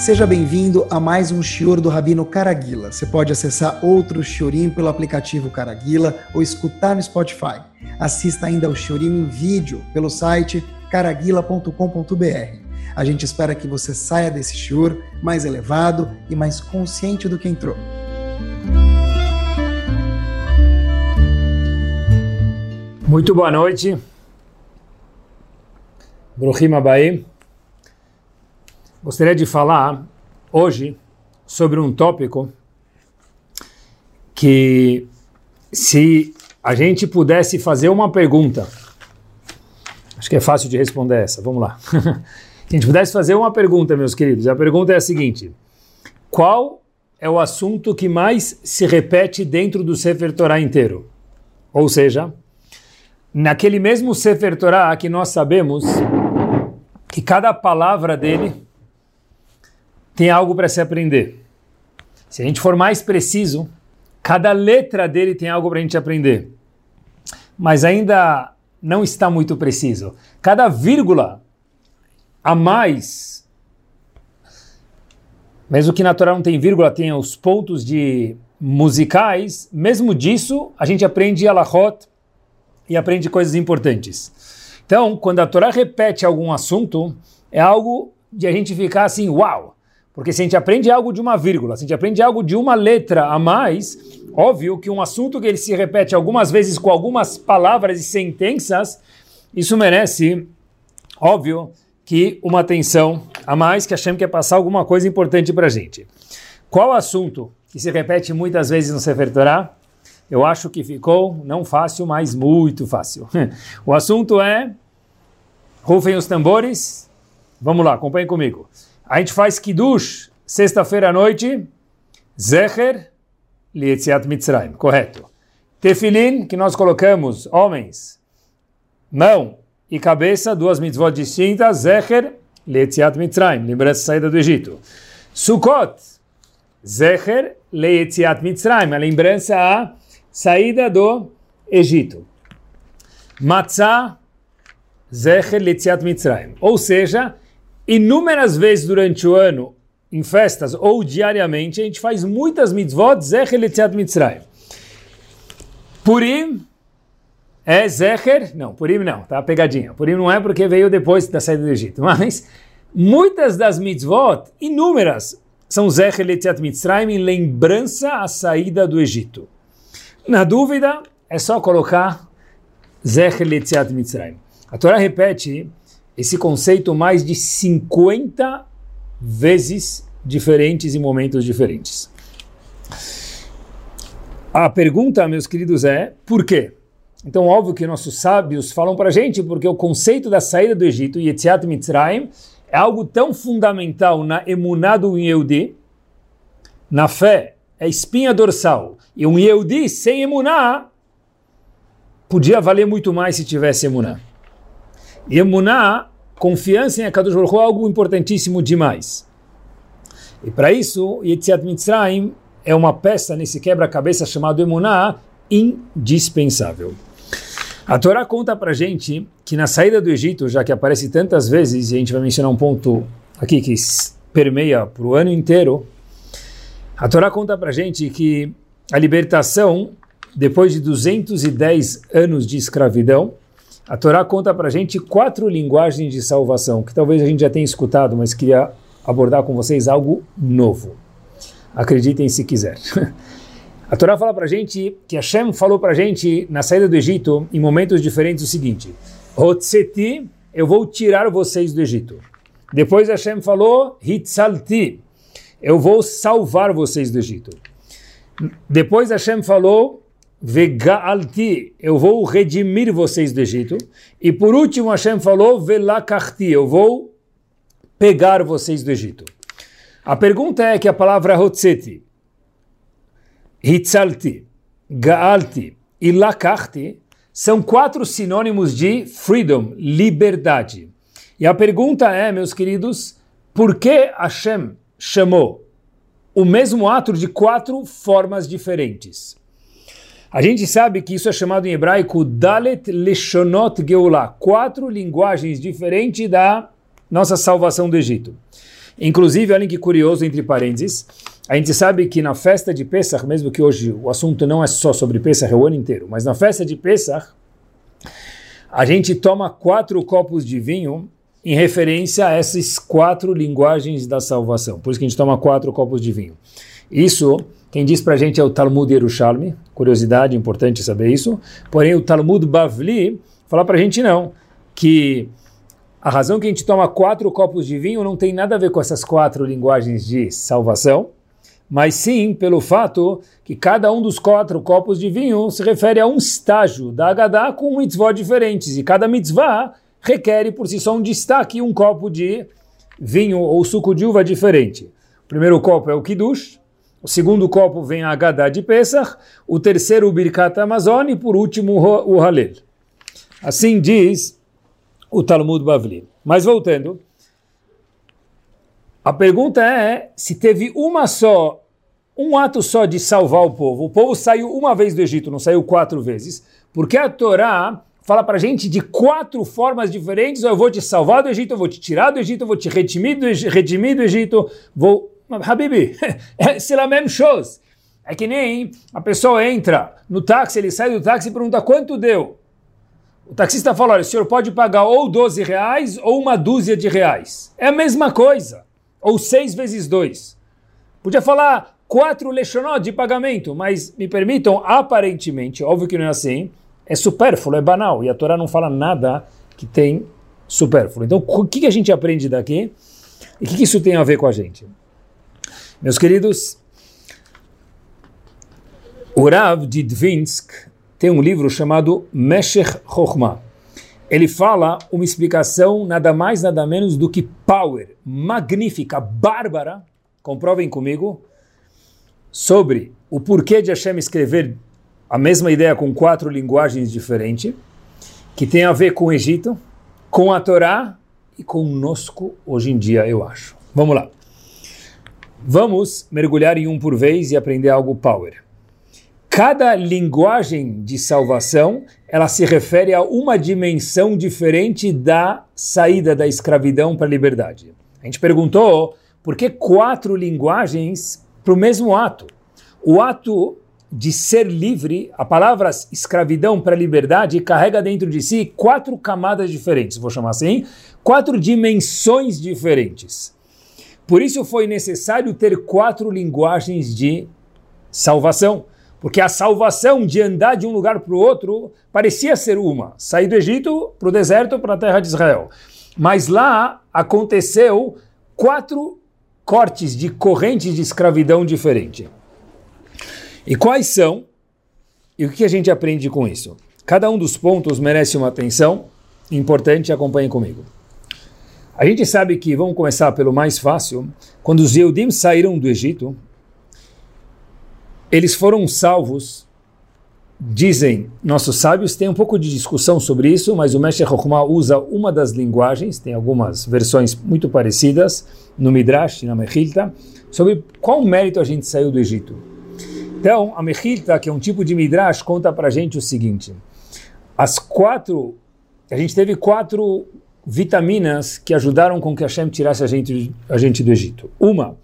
Seja bem-vindo a mais um Shior do Rabino Caraguila. Você pode acessar outro Shiorim pelo aplicativo Caraguila ou escutar no Spotify. Assista ainda ao Shiorim em vídeo pelo site caraguila.com.br. A gente espera que você saia desse Shior mais elevado e mais consciente do que entrou. Muito boa noite. Bruhim Abaim. Gostaria de falar hoje sobre um tópico que, se a gente pudesse fazer uma pergunta, acho que é fácil de responder essa, vamos lá. se a gente pudesse fazer uma pergunta, meus queridos, a pergunta é a seguinte: qual é o assunto que mais se repete dentro do Sefer Torah inteiro? Ou seja, naquele mesmo Sefer Torah que nós sabemos que cada palavra dele tem algo para se aprender. Se a gente for mais preciso, cada letra dele tem algo para a gente aprender. Mas ainda não está muito preciso. Cada vírgula a mais, mesmo que na Torá não tem vírgula, tem os pontos de musicais, mesmo disso a gente aprende Alahot e aprende coisas importantes. Então, quando a Torá repete algum assunto, é algo de a gente ficar assim, uau! Porque se a gente aprende algo de uma vírgula, se a gente aprende algo de uma letra a mais, óbvio que um assunto que ele se repete algumas vezes com algumas palavras e sentenças, isso merece, óbvio, que uma atenção a mais, que a Hashem quer passar alguma coisa importante para a gente. Qual assunto que se repete muitas vezes no Sefer Torah? Eu acho que ficou não fácil, mas muito fácil. o assunto é rufem os tambores. Vamos lá, acompanhem comigo. A gente faz Kiddush sexta-feira à noite, Zecher Lietziat Mitzrayim, correto. Tefilin, que nós colocamos, homens, mão e cabeça, duas mitzvot distintas, Zecher Lietziat Mitzrayim, lembrança da saída do Egito. Sukkot, Zecher Lietziat Mitzrayim, a lembrança a saída do Egito. Matzah, Zecher Lietziat Mitzrayim, ou seja, inúmeras vezes durante o ano, em festas ou diariamente, a gente faz muitas mitzvot, Zecher Letziat Mitzrayim. Purim é Zecher, não, Purim não, tá pegadinha. Purim não é porque veio depois da saída do Egito, mas muitas das mitzvot, inúmeras, são Zecher Letziat Mitzrayim em lembrança à saída do Egito. Na dúvida, é só colocar Zecher Letziat Mitzrayim. A Torá repete esse conceito mais de 50 vezes diferentes em momentos diferentes. A pergunta, meus queridos, é por quê? Então, óbvio que nossos sábios falam para a gente porque o conceito da saída do Egito, Yetziat Mitzrayim, é algo tão fundamental na emuná do Yehudi, na fé, é espinha dorsal. E um Yehudi sem emuná podia valer muito mais se tivesse emuná. Emuná confiança em Akadosh Baruch Hu é algo importantíssimo demais. E para isso, Yetziat Mitzrayim é uma peça nesse quebra-cabeça chamado Emuná indispensável. A Torá conta para gente que na saída do Egito, já que aparece tantas vezes, e a gente vai mencionar um ponto aqui que permeia para o ano inteiro, a Torá conta para gente que a libertação, depois de 210 anos de escravidão, a Torá conta para a gente quatro linguagens de salvação, que talvez a gente já tenha escutado, mas queria abordar com vocês algo novo. Acreditem se quiser. A Torá fala para a gente que Hashem falou para a gente na saída do Egito, em momentos diferentes, o seguinte: Hotzeti, eu vou tirar vocês do Egito. Depois Hashem falou: Hitzalti, eu vou salvar vocês do Egito. Depois Hashem falou: Vegaalti, eu vou redimir vocês do Egito. E por último, Hashem falou, Velakachti, eu vou pegar vocês do Egito. A pergunta é que a palavra Hotzeti, Hitzalti, Gaalti e Lakachti são quatro sinônimos de freedom, liberdade. E a pergunta é, meus queridos, por que Hashem chamou o mesmo ato de quatro formas diferentes? A gente sabe que isso é chamado em hebraico Dalet Leshonot Geulah, quatro linguagens diferentes da nossa salvação do Egito. Inclusive, olhem que curioso, entre parênteses, a gente sabe que na festa de Pesach, mesmo que hoje o assunto não é só sobre Pesach, é o ano inteiro, mas na festa de Pesach, a gente toma quatro copos de vinho em referência a essas quatro linguagens da salvação. Por isso que a gente toma quatro copos de vinho. Isso, quem diz para a gente é o Talmud Yerushalmi, curiosidade, importante saber isso. Porém, o Talmud Bavli fala para a gente não, que a razão que a gente toma quatro copos de vinho não tem nada a ver com essas quatro linguagens de salvação, mas sim pelo fato que cada um dos quatro copos de vinho se refere a um estágio da Haggadah com mitzvot diferentes, e cada mitzvah requer por si só um destaque, um copo de vinho ou suco de uva diferente. O primeiro copo é o Kiddush, o segundo copo vem a Haggadah de Pesach, o terceiro o Birkat Amazon e por último o Halel. Assim diz o Talmud Bavli. Mas voltando, a pergunta é se teve uma só, um ato só de salvar o povo. O povo saiu uma vez do Egito, não saiu quatro vezes. Porque a Torá fala para gente de quatro formas diferentes: eu vou te salvar do Egito, eu vou te tirar do Egito, eu vou te redimir do, redimir do Egito, vou. Habibi, c'est la même chose. É que nem a pessoa entra no táxi, ele sai do táxi e pergunta quanto deu. O taxista fala: olha, o senhor pode pagar ou 12 reais ou uma dúzia de reais. É a mesma coisa ou seis vezes dois. Podia falar quatro lechonot de pagamento, mas me permitam, aparentemente, óbvio que não é assim, é supérfluo, é banal, e a Torá não fala nada que tem supérfluo. Então, o que a gente aprende daqui? E o que isso tem a ver com a gente? Meus queridos, o Rav de Dvinsk tem um livro chamado Meshech Chokhmah ele fala uma explicação nada mais, nada menos do que power, magnífica, bárbara, comprovem comigo, sobre o porquê de Hashem escrever a mesma ideia com quatro linguagens diferentes, que tem a ver com o Egito, com a Torá e conosco hoje em dia, eu acho. Vamos lá. Vamos mergulhar em um por vez e aprender algo power. Cada linguagem de salvação, ela se refere a uma dimensão diferente da saída da escravidão para a liberdade. A gente perguntou por que quatro linguagens para o mesmo ato. O ato de ser livre, a palavra escravidão para liberdade carrega dentro de si quatro camadas diferentes, vou chamar assim, quatro dimensões diferentes. Por isso foi necessário ter quatro linguagens de salvação. Porque a salvação de andar de um lugar para o outro parecia ser uma: sair do Egito para o deserto, para a terra de Israel. Mas lá aconteceu quatro cortes de correntes de escravidão diferente. E quais são? E o que a gente aprende com isso? Cada um dos pontos merece uma atenção importante, acompanhe comigo. A gente sabe que, vamos começar pelo mais fácil, quando os Eudim saíram do Egito, eles foram salvos, dizem nossos sábios, tem um pouco de discussão sobre isso, mas o Mestre Chokhmah usa uma das linguagens, tem algumas versões muito parecidas, no Midrash na Mechilta, sobre qual mérito a gente saiu do Egito. Então, a Mechilta, que é um tipo de Midrash, conta para gente o seguinte, as quatro, a gente teve quatro vitaminas que ajudaram com que Hashem tirasse a gente, a gente do Egito. Uma,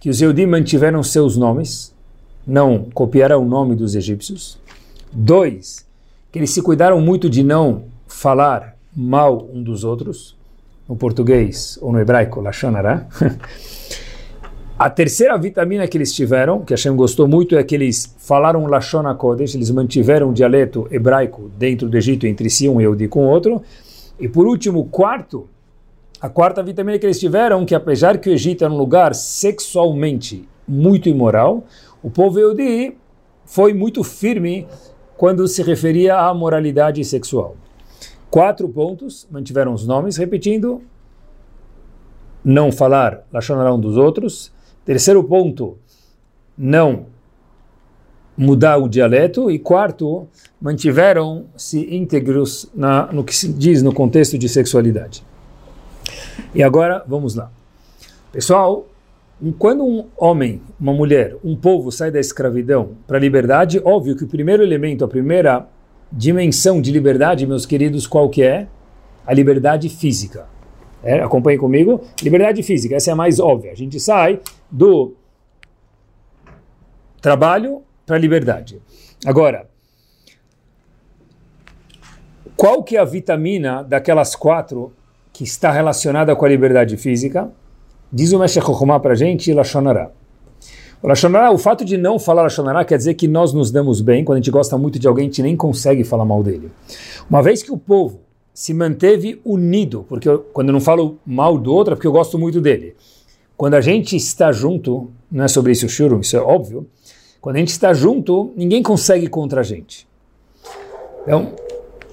que os Eudim mantiveram seus nomes, não copiaram o nome dos egípcios. Dois, que eles se cuidaram muito de não falar mal um dos outros, no português ou no hebraico, Lashonara. A terceira vitamina que eles tiveram, que Hashem gostou muito, é que eles falaram Lashon eles mantiveram o dialeto hebraico dentro do Egito, entre si, um Yehudi com o outro. E por último, quarto, a quarta vitamina que eles tiveram, que apesar que o Egito era um lugar sexualmente muito imoral, o povo Yehudi foi muito firme quando se referia à moralidade sexual. Quatro pontos, mantiveram os nomes, repetindo, não falar Lashonará um dos outros. Terceiro ponto, não mudar o dialeto. E quarto, mantiveram-se íntegros na, no que se diz no contexto de sexualidade. E agora, vamos lá. Pessoal, quando um homem, uma mulher, um povo sai da escravidão para a liberdade, óbvio que o primeiro elemento, a primeira dimensão de liberdade, meus queridos, qual que é? A liberdade física. É, acompanhe comigo. Liberdade física, essa é a mais óbvia. A gente sai do trabalho para a liberdade. Agora, qual que é a vitamina daquelas quatro que está relacionada com a liberdade física? Diz o Meshach Chokhmah para a gente, Lashonará. O Lashonará, o fato de não falar Lashonará quer dizer que nós nos damos bem, quando a gente gosta muito de alguém, a gente nem consegue falar mal dele. Uma vez que o povo se manteve unido, porque eu, quando eu não falo mal do outro é porque eu gosto muito dele. Quando a gente está junto, não é sobre isso o shurum, isso é óbvio, quando a gente está junto, ninguém consegue contra a gente. Então,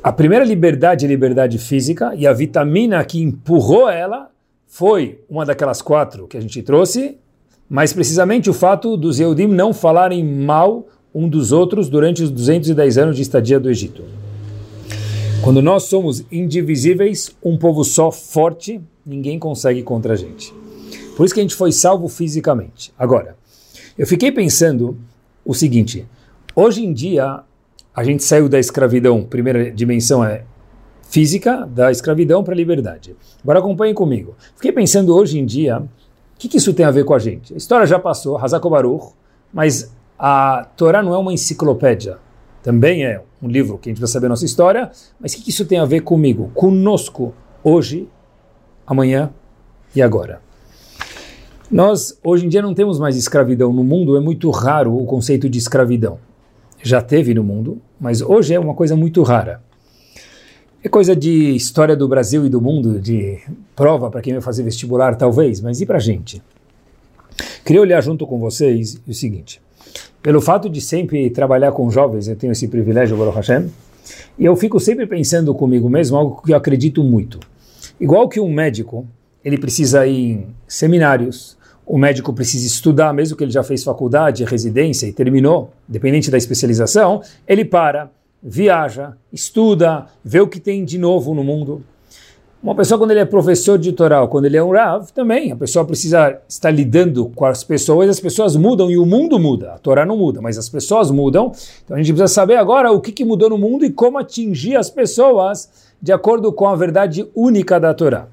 a primeira liberdade é liberdade física, e a vitamina que empurrou ela foi uma daquelas quatro que a gente trouxe, mais precisamente o fato dos Eudim não falarem mal um dos outros durante os 210 anos de estadia do Egito. Quando nós somos indivisíveis, um povo só, forte, ninguém consegue contra a gente. Por isso que a gente foi salvo fisicamente. Agora, eu fiquei pensando o seguinte: hoje em dia a gente saiu da escravidão, primeira dimensão é física, da escravidão para a liberdade. Agora acompanhem comigo. Fiquei pensando hoje em dia, o que, que, isso tem a ver com a gente? A história já passou, Hazako Baruch, mas a Torá não é uma enciclopédia. Também é um livro que a gente vai saber a nossa história, mas o que, que isso tem a ver comigo, conosco, hoje, amanhã e agora? Nós, hoje em dia, não temos mais escravidão no mundo, é muito raro o conceito de escravidão já teve no mundo, mas hoje é uma coisa muito rara. É coisa de história do Brasil e do mundo, de prova para quem vai fazer vestibular, talvez, mas e para a gente? Queria olhar junto com vocês o seguinte: pelo fato de sempre trabalhar com jovens, eu tenho esse privilégio, Baruch Hashem, e eu fico sempre pensando comigo mesmo algo que eu acredito muito. Igual que um médico, ele precisa ir em seminários, o médico precisa estudar, mesmo que ele já fez faculdade, residência e terminou, dependente da especialização, ele para, viaja, estuda, vê o que tem de novo no mundo. Uma pessoa, quando ele é professor de litoral, quando ele é um Rav, também, a pessoa precisa estar lidando com as pessoas, as pessoas mudam e o mundo muda. A Torá não muda, mas as pessoas mudam. Então a gente precisa saber agora o que, que mudou no mundo e como atingir as pessoas de acordo com a verdade única da Torá.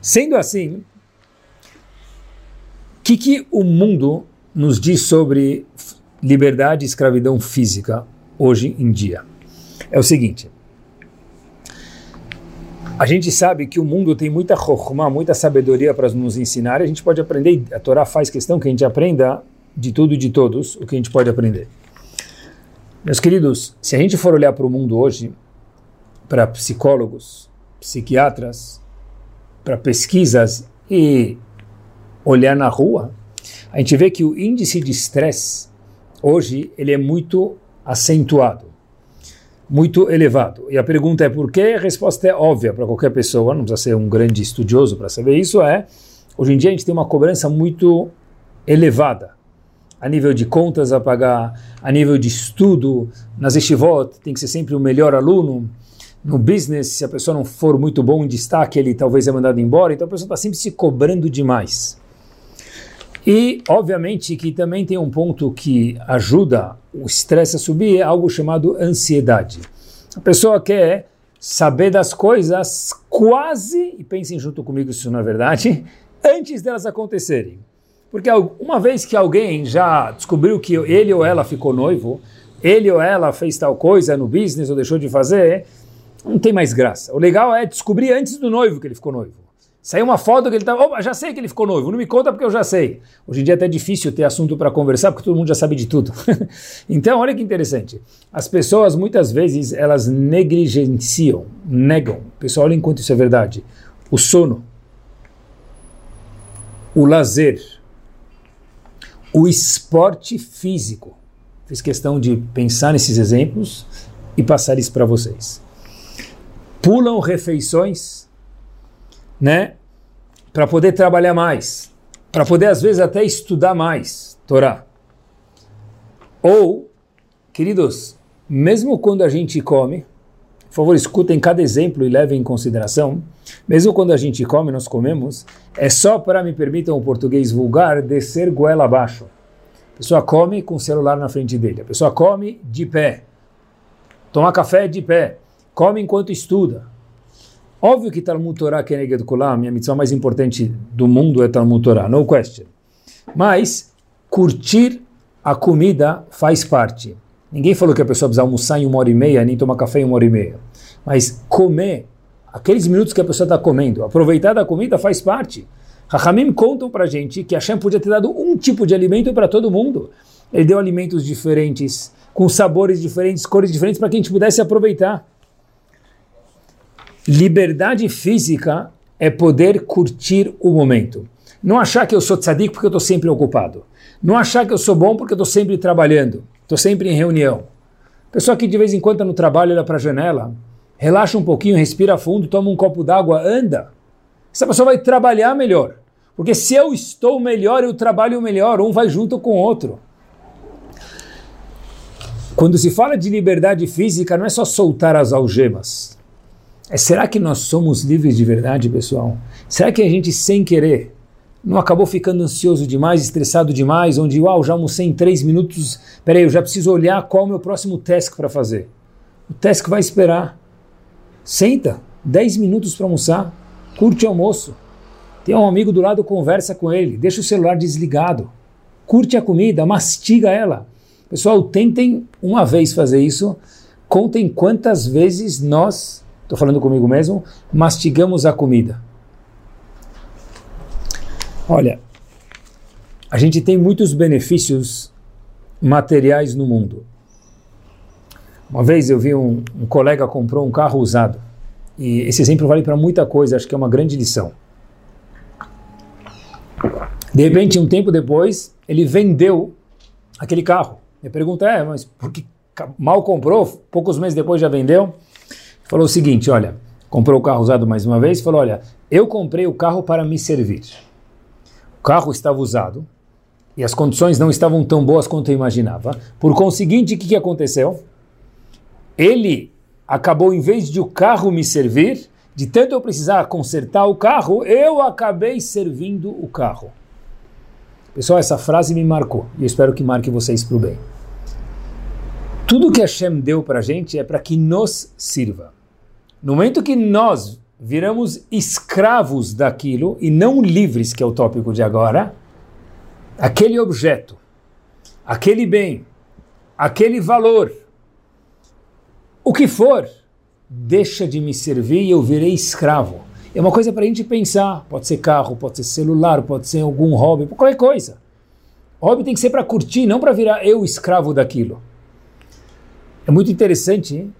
Sendo assim, que, que o mundo nos diz sobre liberdade e escravidão física hoje em dia? É o seguinte. A gente sabe que o mundo tem muita chokhmah, muita sabedoria para nos ensinar, e a gente pode aprender, a Torá faz questão que a gente aprenda de tudo e de todos o que a gente pode aprender. Meus queridos, se a gente for olhar para o mundo hoje, para psicólogos, psiquiatras, para pesquisas e olhar na rua, a gente vê que o índice de estresse hoje ele é muito acentuado, muito elevado. E a pergunta é por quê? A resposta é óbvia para qualquer pessoa, não precisa ser um grande estudioso para saber isso, é hoje em dia a gente tem uma cobrança muito elevada a nível de contas a pagar, a nível de estudo, nas estivot tem que ser sempre o melhor aluno, no business, se a pessoa não for muito bom em destaque, ele talvez é mandado embora, então a pessoa está sempre se cobrando demais. E, obviamente, que também tem um ponto que ajuda o estresse a subir, é algo chamado ansiedade. A pessoa quer saber das coisas quase, e pensem junto comigo se isso não é verdade, antes delas acontecerem. Porque uma vez que alguém já descobriu que ele ou ela ficou noivo, ele ou ela fez tal coisa no business ou deixou de fazer, não tem mais graça. O legal é descobrir antes do noivo que ele ficou noivo. Saiu uma foto que ele estava. Opa, já sei que ele ficou noivo. Não me conta porque eu já sei. Hoje em dia é até difícil ter assunto para conversar porque todo mundo já sabe de tudo. então, olha que interessante. As pessoas muitas vezes elas negligenciam, negam. Pessoal, olha enquanto isso é verdade. O sono, o lazer, o esporte físico. Fiz questão de pensar nesses exemplos e passar isso para vocês. Pulam refeições né? Para poder trabalhar mais, para poder às vezes até estudar mais Torá. Ou, queridos, mesmo quando a gente come, por favor, escutem cada exemplo e levem em consideração. Mesmo quando a gente come, nós comemos, é só para, me permitam o português vulgar, descer goela abaixo. A pessoa come com o celular na frente dele. A pessoa come de pé. Toma café de pé. Come enquanto estuda. Óbvio que Talmud Torah Keneged Kulam, a minha missão mais importante do mundo é Talmud Torah, no question. Mas curtir a comida faz parte. Ninguém falou que a pessoa precisa almoçar em uma hora e meia, nem tomar café em uma hora e meia. Mas comer, aqueles minutos que a pessoa está comendo, aproveitar da comida faz parte. Rahamim contam para gente que Hashem podia ter dado um tipo de alimento para todo mundo. Ele deu alimentos diferentes, com sabores diferentes, cores diferentes, para que a gente pudesse aproveitar. Liberdade física é poder curtir o momento. Não achar que eu sou tzadik porque eu estou sempre ocupado. Não achar que eu sou bom porque eu estou sempre trabalhando. Estou sempre em reunião. Pessoa que de vez em quando está no trabalho, olha para a janela, relaxa um pouquinho, respira fundo, toma um copo d'água, anda. Essa pessoa vai trabalhar melhor. Porque se eu estou melhor, eu trabalho melhor. Um vai junto com o outro. Quando se fala de liberdade física, não é só soltar as algemas. É, será que nós somos livres de verdade, pessoal? Será que a gente, sem querer, não acabou ficando ansioso demais, estressado demais, onde, uau, já almocei em três minutos, peraí, eu já preciso olhar qual é o meu próximo task para fazer. O task vai esperar. Senta, dez minutos para almoçar, curte o almoço. Tem um amigo do lado, conversa com ele, deixa o celular desligado. Curte a comida, mastiga ela. Pessoal, tentem uma vez fazer isso, contem quantas vezes nós estou falando comigo mesmo, mastigamos a comida. Olha, a gente tem muitos benefícios materiais no mundo. Uma vez eu vi um, um colega comprou um carro usado. E esse exemplo vale para muita coisa, acho que é uma grande lição. De repente, um tempo depois, ele vendeu aquele carro. E a pergunta é, mas por que mal comprou? Poucos meses depois já vendeu? Falou o seguinte: olha, comprou o carro usado mais uma vez, falou: olha, eu comprei o carro para me servir. O carro estava usado e as condições não estavam tão boas quanto eu imaginava. Por conseguinte, o que, que aconteceu? Ele acabou, em vez de o carro me servir, de tanto eu precisar consertar o carro, eu acabei servindo o carro. Pessoal, essa frase me marcou e eu espero que marque vocês para o bem. Tudo que Hashem deu para a gente é para que nos sirva. No momento que nós viramos escravos daquilo e não livres, que é o tópico de agora, aquele objeto, aquele bem, aquele valor, o que for, deixa de me servir e eu virei escravo. É uma coisa para a gente pensar. Pode ser carro, pode ser celular, pode ser algum hobby, qualquer coisa. Hobby tem que ser para curtir, não para virar eu escravo daquilo. É muito interessante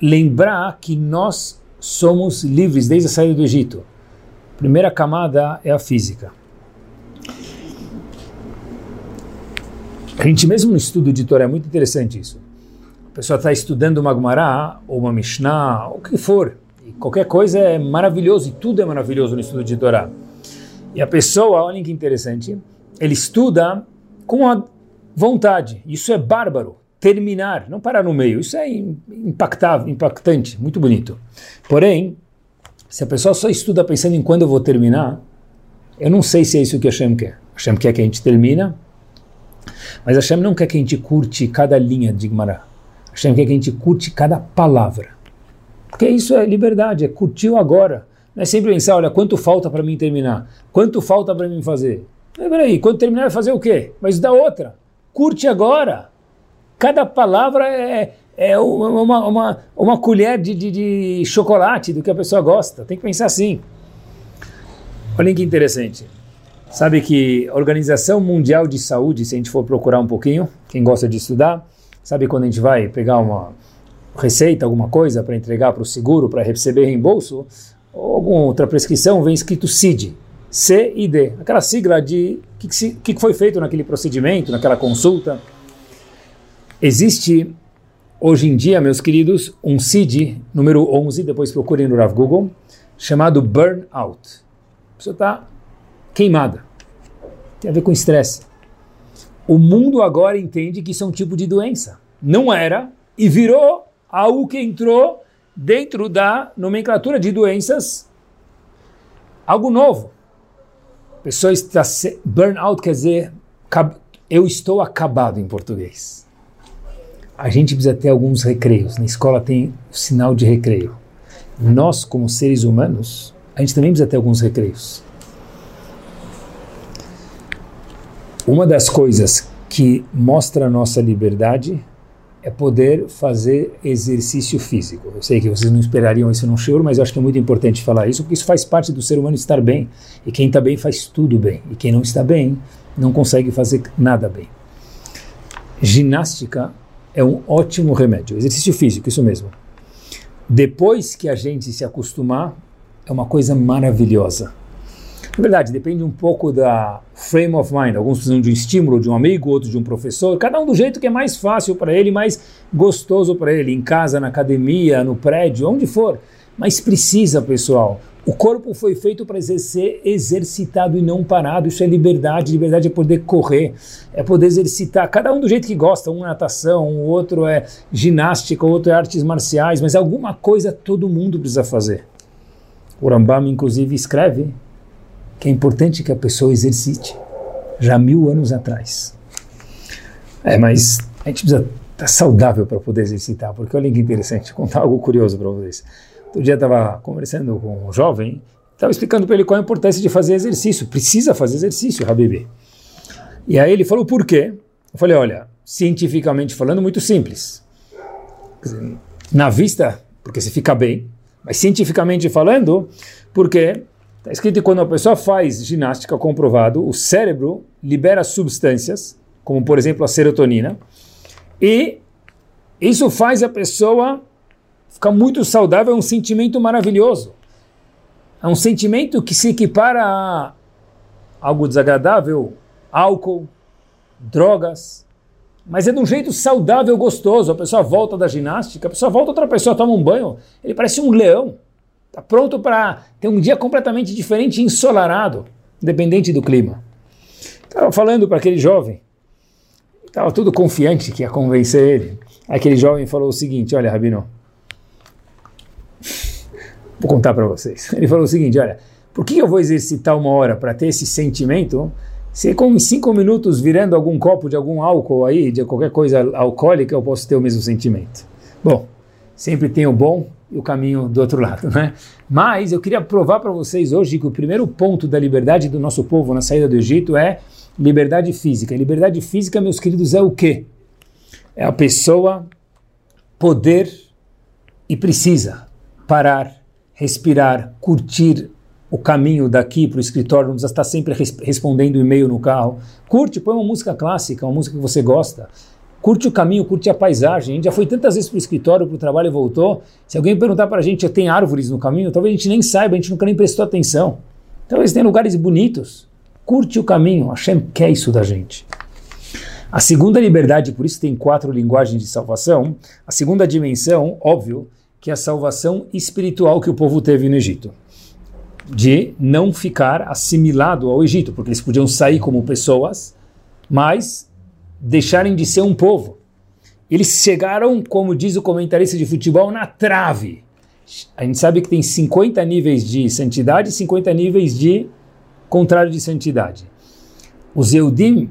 lembrar que nós somos livres desde a saída do Egito. Primeira camada é a física. A gente mesmo no estudo de Torá é muito interessante isso. A pessoa está estudando uma Gemara ou uma Mishnah, o que for. E qualquer coisa é maravilhoso e tudo é maravilhoso no estudo de Torá. E a pessoa, olhem que interessante, ele estuda com a vontade. Isso é bárbaro terminar, não parar no meio. Isso é impactável, impactante, muito bonito. Porém, se a pessoa só estuda pensando em quando eu vou terminar, eu não sei se é isso que Hashem quer. Hashem quer que a gente termina, mas Hashem não quer que a gente curte cada linha de Gemara. Hashem quer que a gente curte cada palavra. Porque isso é liberdade, é curtir agora. Não é sempre pensar, olha, quanto falta para mim terminar? Quanto falta para mim fazer? Mas peraí, quando terminar vai fazer o quê? Mas da outra. Curte agora. Cada palavra é, é uma, uma, uma colher de, de, de chocolate do que a pessoa gosta. Tem que pensar assim. Olhem que interessante. Sabe que a Organização Mundial de Saúde, se a gente for procurar um pouquinho, quem gosta de estudar, sabe quando a gente vai pegar uma receita, alguma coisa para entregar para o seguro, para receber reembolso, ou alguma outra prescrição, vem escrito CID, C e D, aquela sigla de o que, que foi feito naquele procedimento, naquela consulta. Existe hoje em dia, meus queridos, um CID número 11, depois procurem no Rav Google, chamado burnout. A pessoa está queimada. Tem a ver com estresse. O mundo agora entende que isso é um tipo de doença. Não era e virou algo que entrou dentro da nomenclatura de doenças algo novo. A pessoa está burnout quer dizer eu estou acabado em português a gente precisa ter alguns recreios. Na escola tem o sinal de recreio. nós, como seres humanos, a gente também precisa ter alguns recreios. Uma das coisas que mostra a nossa liberdade é poder fazer exercício físico. Eu sei que vocês não esperariam isso num show, mas eu acho que é muito importante falar isso, porque isso faz parte do ser humano estar bem. E quem está bem faz tudo bem. E quem não está bem não consegue fazer nada bem. Ginástica é um ótimo remédio. Exercício físico, isso mesmo. Depois que a gente se acostumar, é uma coisa maravilhosa. Na verdade, depende um pouco da frame of mind. Alguns precisam de um estímulo de um amigo, outros de um professor. Cada um do jeito que é mais fácil para ele, mais gostoso para ele, em casa, na academia, no prédio, onde for. Mas precisa, pessoal. O corpo foi feito para ser exercitado e não parado. Isso é liberdade. Liberdade é poder correr, é poder exercitar. Cada um do jeito que gosta. Um é natação, o outro é ginástica, o outro é artes marciais. Mas alguma coisa todo mundo precisa fazer. O Rambam, inclusive, escreve que é importante que a pessoa exercite, já mil anos atrás. É, mas a gente precisa estar saudável para poder exercitar, porque olha que interessante, vou contar algo curioso para vocês. Outro dia estava conversando com um jovem, estava explicando para ele qual a importância de fazer exercício. Precisa fazer exercício, Habibi. E aí ele falou por quê? Eu falei, olha, cientificamente falando, muito simples. Na vista, porque você fica bem, mas cientificamente falando, porque Está escrito que quando a pessoa faz ginástica comprovado, o cérebro libera substâncias, como por exemplo a serotonina, e isso faz a pessoa ficar muito saudável, é um sentimento maravilhoso. É um sentimento que se equipara a algo desagradável, álcool, drogas, mas é de um jeito saudável, gostoso. A pessoa volta da ginástica, a pessoa volta, outra pessoa toma um banho, ele parece um leão. Está pronto para ter um dia completamente diferente, ensolarado, independente do clima. Estava falando para aquele jovem, estava tudo confiante que ia convencer ele. Aquele jovem falou o seguinte: Olha, Rabino, vou contar para vocês. Ele falou o seguinte: Olha, por que eu vou exercitar uma hora para ter esse sentimento? Se com cinco minutos virando algum copo de algum álcool aí, de qualquer coisa alcoólica, eu posso ter o mesmo sentimento. Bom, sempre tem o bom e o caminho do outro lado, né? Mas eu queria provar para vocês hoje que o primeiro ponto da liberdade do nosso povo na saída do Egito é liberdade física. liberdade física, meus queridos, é o quê? É a pessoa poder e precisa parar, respirar, curtir o caminho daqui para o escritório, não precisa estar sempre res respondendo e-mail no carro. Curte, põe uma música clássica, uma música que você gosta curte o caminho, curte a paisagem. A gente já foi tantas vezes para o escritório, para o trabalho e voltou. Se alguém perguntar para a gente, tem árvores no caminho? Talvez a gente nem saiba, a gente nunca nem prestou atenção. Talvez tenha lugares bonitos. Curte o caminho. Hashem quer isso da gente. A segunda liberdade, por isso tem quatro linguagens de salvação. A segunda dimensão, óbvio, que é a salvação espiritual que o povo teve no Egito. De não ficar assimilado ao Egito, porque eles podiam sair como pessoas, mas deixarem de ser um povo. Eles chegaram, como diz o comentarista de futebol, na trave. A gente sabe que tem 50 níveis de santidade e 50 níveis de contrário de santidade. Os Eudim,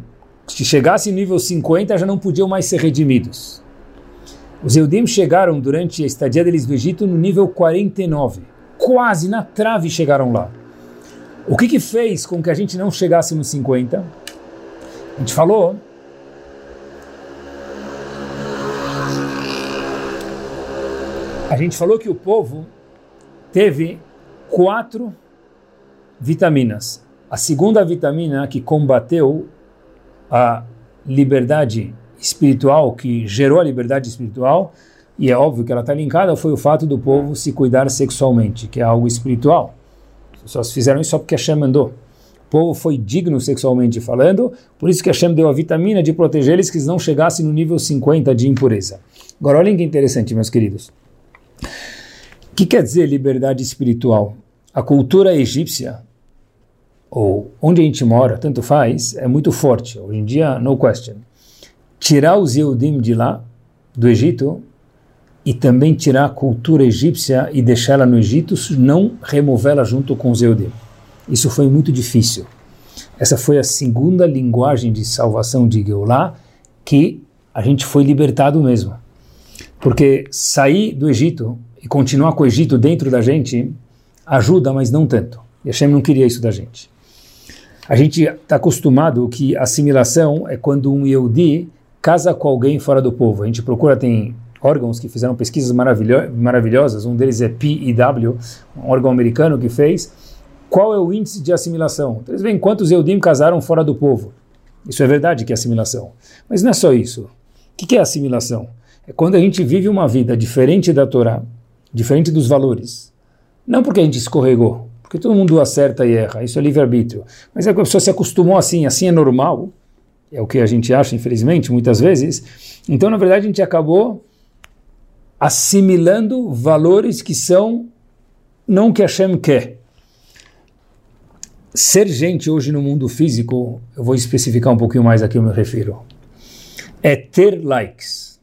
se chegassem no nível 50, já não podiam mais ser redimidos. Os Eudim chegaram durante a estadia deles no Egito no nível 49. Quase na trave chegaram lá. O que, que fez com que a gente não chegasse no 50? A gente falou A gente falou que o povo teve quatro vitaminas. A segunda vitamina que combateu a liberdade espiritual, que gerou a liberdade espiritual, e é óbvio que ela está linkada, foi o fato do povo se cuidar sexualmente, que é algo espiritual. Pessoas fizeram isso só porque Hashem mandou. O povo foi digno sexualmente falando, por isso que Hashem deu a vitamina de proteger eles que eles não chegassem no nível 50 de impureza. Agora olhem que interessante, meus queridos. O que quer dizer liberdade espiritual? A cultura egípcia, ou onde a gente mora, tanto faz, é muito forte. Hoje em dia, no question. Tirar os Yehudim de lá, do Egito, e também tirar a cultura egípcia e deixá-la no Egito, não removê-la junto com os Yehudim. Isso foi muito difícil. Essa foi a segunda linguagem de salvação de Geulah que a gente foi libertado mesmo. Porque sair do Egito e continuar com o Egito dentro da gente ajuda, mas não tanto. E Hashem não queria isso da gente. A gente está acostumado que assimilação é quando um Yehudi casa com alguém fora do povo. A gente procura, tem órgãos que fizeram pesquisas maravilho maravilhosas, um deles é PIW, um órgão americano que fez. Qual é o índice de assimilação? Eles veem quantos Yehudim casaram fora do povo. Isso é verdade que é assimilação. Mas não é só isso. O que é assimilação? É quando a gente vive uma vida diferente da Torá, diferente dos valores. Não porque a gente escorregou, porque todo mundo acerta e erra, isso é livre-arbítrio. Mas é que a pessoa se acostumou assim, assim é normal, é o que a gente acha, infelizmente, muitas vezes. Então, na verdade, a gente acabou assimilando valores que são não o que Hashem quer. Ser gente hoje no mundo físico, eu vou especificar um pouquinho mais aqui eu me refiro, é ter likes.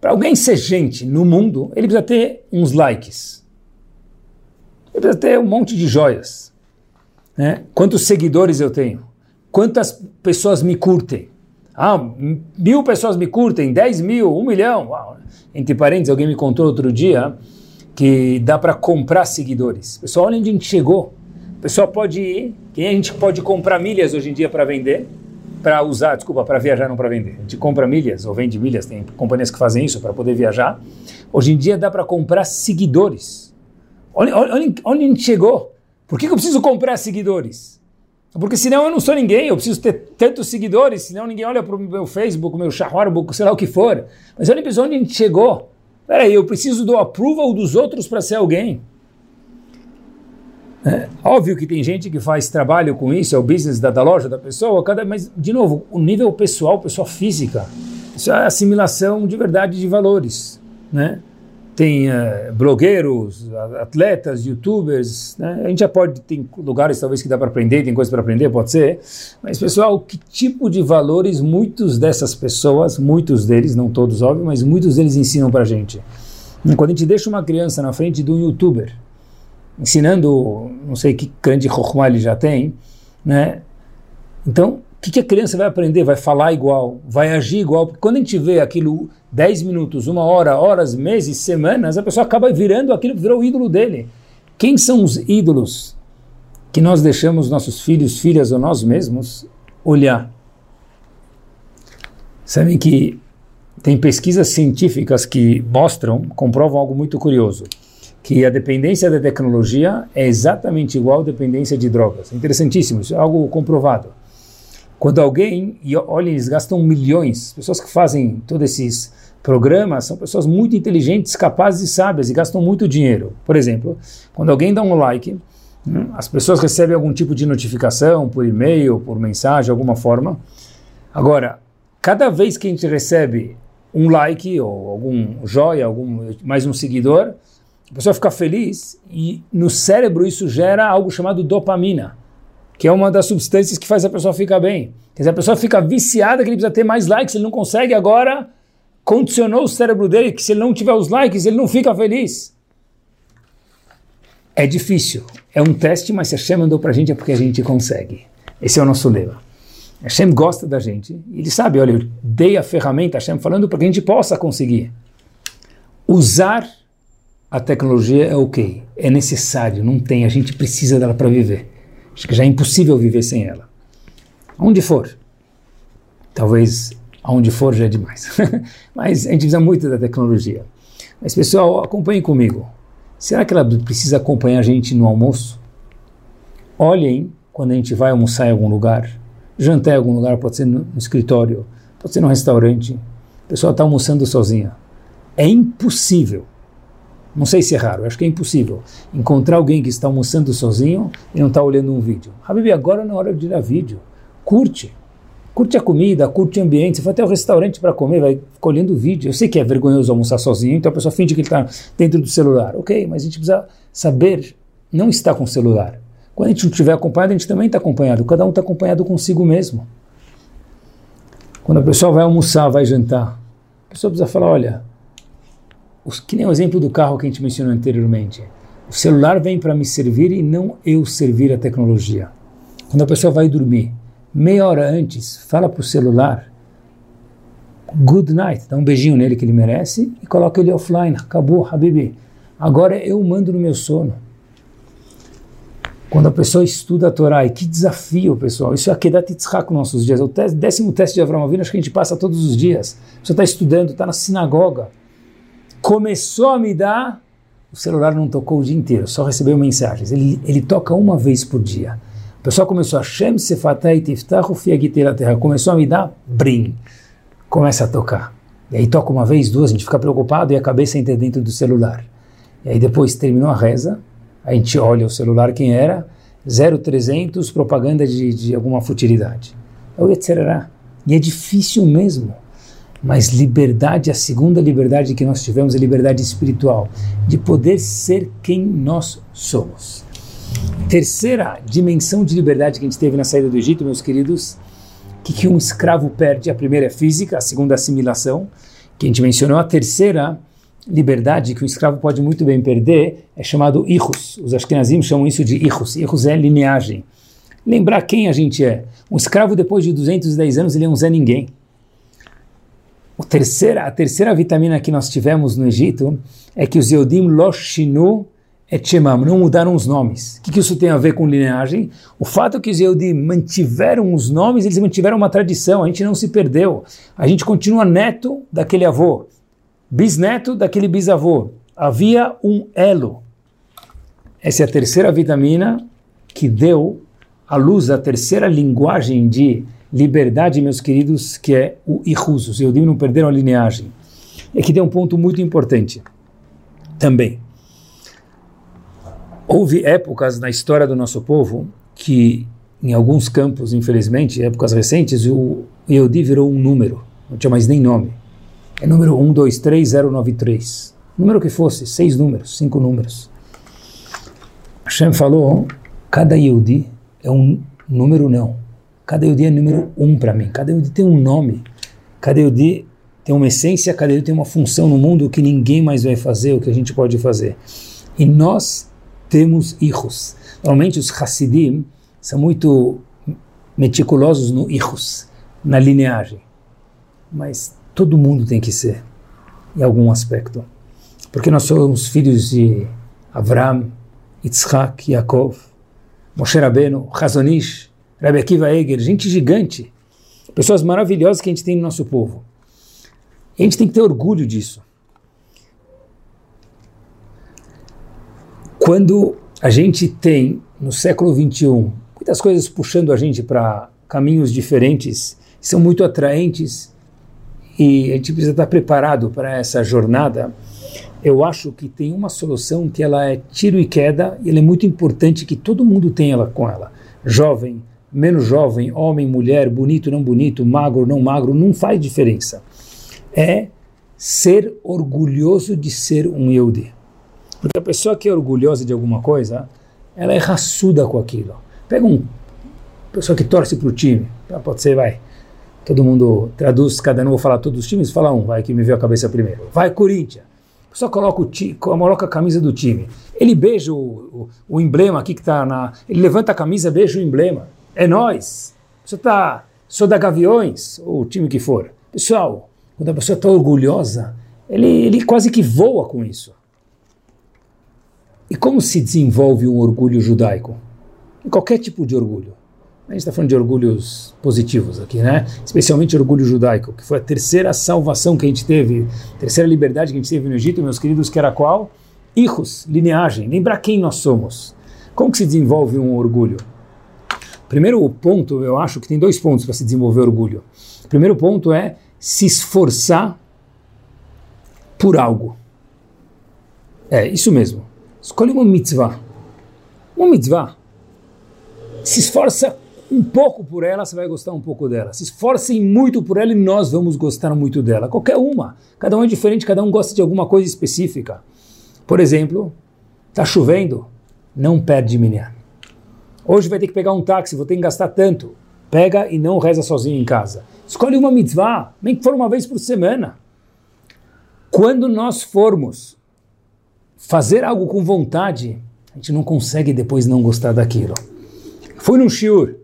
Para alguém ser gente no mundo, ele precisa ter uns likes. Ele precisa ter um monte de joias. Né? Quantos seguidores eu tenho? Quantas pessoas me curtem? Ah, mil pessoas me curtem, dez mil, um milhão. Uau. Entre parênteses, alguém me contou outro dia que dá para comprar seguidores. Pessoal, olha onde a gente chegou. Pessoal pode ir, quem a gente pode comprar milhas hoje em dia para vender, para usar, desculpa, para viajar, não para vender. A gente compra milhas ou vende milhas, tem companhias que fazem isso para poder viajar. Hoje em dia dá para comprar seguidores. Olha, olha, olha onde a gente chegou. Por que, que eu preciso comprar seguidores? Porque senão eu não sou ninguém, eu preciso ter tantos seguidores, senão ninguém olha para o meu Facebook, meu Shawarbook, sei lá o que for. Mas olha para onde a gente chegou. Peraí, eu preciso do approval dos outros para ser alguém. É, óbvio que tem gente que faz trabalho com isso, é o business da, da loja da pessoa, cada, mas, de novo, o nível pessoal, pessoa física, isso é assimilação de verdade de valores. Né? Tem uh, blogueiros, atletas, youtubers, né? a gente já pode, tem lugares talvez que dá para aprender, tem coisas para aprender, pode ser, mas pessoal, que tipo de valores muitos dessas pessoas, muitos deles, não todos óbvio, mas muitos deles ensinam para a gente? Quando a gente deixa uma criança na frente de um youtuber, ensinando, não sei que grande Chokhmah ele já tem, né? Então, o que, que, a criança vai aprender? Vai falar igual, vai agir igual. Porque quando a gente vê aquilo 10 minutos, uma hora, horas, meses, semanas, a pessoa acaba virando aquilo que virou o ídolo dele. Quem são os ídolos que nós deixamos nossos filhos, filhas ou nós mesmos olhar? Sabem que tem pesquisas científicas que mostram, comprovam algo muito curioso que a dependência da tecnologia é exatamente igual à dependência de drogas. Interessantíssimo, isso é algo comprovado. Quando alguém, e olha, eles gastam milhões, pessoas que fazem todos esses programas são pessoas muito inteligentes, capazes e sábias e gastam muito dinheiro. Por exemplo, quando alguém dá um like, hum, as pessoas recebem algum tipo de notificação por e-mail, por mensagem, alguma forma. Agora, cada vez que a gente recebe um like ou algum joia, algum mais um seguidor, a pessoa fica feliz e no cérebro isso gera algo chamado dopamina, que é uma das substâncias que faz a pessoa ficar bem. Quer dizer, a pessoa fica viciada que ele precisa ter mais likes, ele não consegue agora, condicionou o cérebro dele que se ele não tiver os likes, ele não fica feliz. É difícil, é um teste, mas se Hashem mandou para a gente é porque a gente consegue. Esse é o nosso lema. Hashem gosta da gente, ele sabe, olha, eu dei a ferramenta, Hashem falando para que a gente possa conseguir usar a tecnologia é ok, é necessário, não tem, a gente precisa dela para viver. Acho que já é impossível viver sem ela. Onde for. Talvez aonde for já é demais. Mas a gente precisa muito da tecnologia. Mas pessoal, acompanhem comigo. Será que ela precisa acompanhar a gente no almoço? Olhem quando a gente vai almoçar em algum lugar, jantar em algum lugar, pode ser no escritório, pode ser no restaurante. A pessoa está almoçando sozinha. É impossível não sei se é raro, acho que é impossível encontrar alguém que está almoçando sozinho e não está olhando um vídeo. Habib, agora não é hora de ir a vídeo. Curte. Curte a comida, curte o ambiente. Você vai até o restaurante para comer, vai olhando o vídeo. Eu sei que é vergonhoso almoçar sozinho, então a pessoa finge que ele está dentro do celular. Ok, mas a gente precisa saber não estar com o celular. Quando a gente não estiver acompanhado, a gente também está acompanhado. Cada um está acompanhado consigo mesmo. Quando a pessoa vai almoçar, vai jantar, a pessoa precisa falar: olha, que nem o exemplo do carro que a gente mencionou anteriormente. O celular vem para me servir e não eu servir a tecnologia. Quando a pessoa vai dormir, meia hora antes, fala para o celular, good night, dá um beijinho nele que ele merece e coloca ele offline. Acabou, Habibi. Agora eu mando no meu sono. Quando a pessoa estuda a Torá, e que desafio, pessoal. Isso é Akedat Yitzhak nos nossos dias. O décimo teste de Avram Avinu, acho que a gente passa todos os dias. Você está estudando, está na sinagoga. Começou a me dar, o celular não tocou o dia inteiro, só recebeu mensagens. Ele, ele toca uma vez por dia. O pessoal começou a Shem Terra. Começou a me dar, brim. Começa a tocar. E aí toca uma vez, duas, a gente fica preocupado e a cabeça entra dentro do celular. E aí depois terminou a reza, a gente olha o celular, quem era? 0300, propaganda de, de alguma futilidade. etc. E é difícil mesmo. Mas liberdade, a segunda liberdade que nós tivemos é liberdade espiritual, de poder ser quem nós somos. Terceira dimensão de liberdade que a gente teve na saída do Egito, meus queridos, que, que um escravo perde? A primeira é física, a segunda é assimilação, que a gente mencionou. A terceira liberdade que o escravo pode muito bem perder é chamado irus. Os ashkenazim chamam isso de irus. Irus é lineagem. Lembrar quem a gente é. Um escravo, depois de 210 anos, ele é um Zé Ninguém. Terceira, a terceira vitamina que nós tivemos no Egito é que os Yodim Loshinu Etchemam, não mudaram os nomes. O que, que, isso tem a ver com lineagem? O fato que os Yehudi mantiveram os nomes, eles mantiveram uma tradição, a gente não se perdeu. A gente continua neto daquele avô, bisneto daquele bisavô. Havia um elo. Essa é a terceira vitamina que deu à luz a terceira linguagem de liberdade, meus queridos, que é o Ihus. Os Yehudim não perderam a lineagem. É que tem um ponto muito importante também. Houve épocas na história do nosso povo que, em alguns campos, infelizmente, épocas recentes, o Yehudi virou um número, não tinha mais nem nome. É número 123093. Número que fosse, seis números, cinco números. Hashem falou, cada Yehudi é um número não. Cada Yehudi é número um para mim. Cada Yehudi tem um nome. Cada Yehudi tem uma essência, cada Yehudi tem uma função no mundo que ninguém mais vai fazer, o que a gente pode fazer. E nós temos hijos. Normalmente os Hassidim são muito meticulosos no hijos, na lineagem. Mas todo mundo tem que ser, em algum aspecto. Porque nós somos filhos de Avram, Yitzhak, Yaakov, Moshe Rabbeinu, Hazonish, Rabbi Akiva Eger, gente gigante, pessoas maravilhosas que a gente tem no nosso povo. E a gente tem que ter orgulho disso. Quando a gente tem, no século XXI, muitas coisas puxando a gente para caminhos diferentes, são muito atraentes e a gente precisa estar preparado para essa jornada, eu acho que tem uma solução que ela é tiro e queda e ela é muito importante que todo mundo tenha ela com ela. Jovem, menos jovem, homem, mulher, bonito, não bonito, magro, não magro, não faz diferença. É ser orgulhoso de ser um Yehudi. Porque a pessoa que é orgulhosa de alguma coisa, ela é raçuda com aquilo. Pega um pessoa que torce para o time, tá, pode ser, vai. Todo mundo traduz, cada um vou falar todos os times, fala um, vai que me veio a cabeça primeiro. Vai Corinthians. A pessoa coloca, o ti, coloca a camisa do time. Ele beija o, o, o emblema aqui que está na. Ele levanta a camisa, beija o emblema. É nós. Você está. Sou da Gaviões, ou o time que for. Pessoal, quando a pessoa está orgulhosa, ele, ele quase que voa com isso. E como se desenvolve um orgulho judaico? Em qualquer tipo de orgulho. A gente está falando de orgulhos positivos aqui, né? Especialmente orgulho judaico, que foi a terceira salvação que a gente teve, terceira liberdade que a gente teve no Egito, meus queridos, que era qual? Hijos, lineagem, lembrar quem nós somos. Como que se desenvolve um orgulho? Primeiro ponto, eu acho que tem dois pontos para se desenvolver orgulho. Primeiro ponto é se esforçar por algo. É, isso mesmo. Escolhe uma mitzvah. Uma mitzvah. Se esforça um pouco por ela, você vai gostar um pouco dela. Se esforcem muito por ela e nós vamos gostar muito dela. Qualquer uma. Cada um é diferente, cada um gosta de alguma coisa específica. Por exemplo, está chovendo, não perde minha. Hoje vai ter que pegar um táxi, vou ter que gastar tanto. Pega e não reza sozinho em casa. Escolhe uma mitzvah, nem que for uma vez por semana. Quando nós formos fazer algo com vontade, a gente não consegue depois não gostar daquilo. Fui num shiur,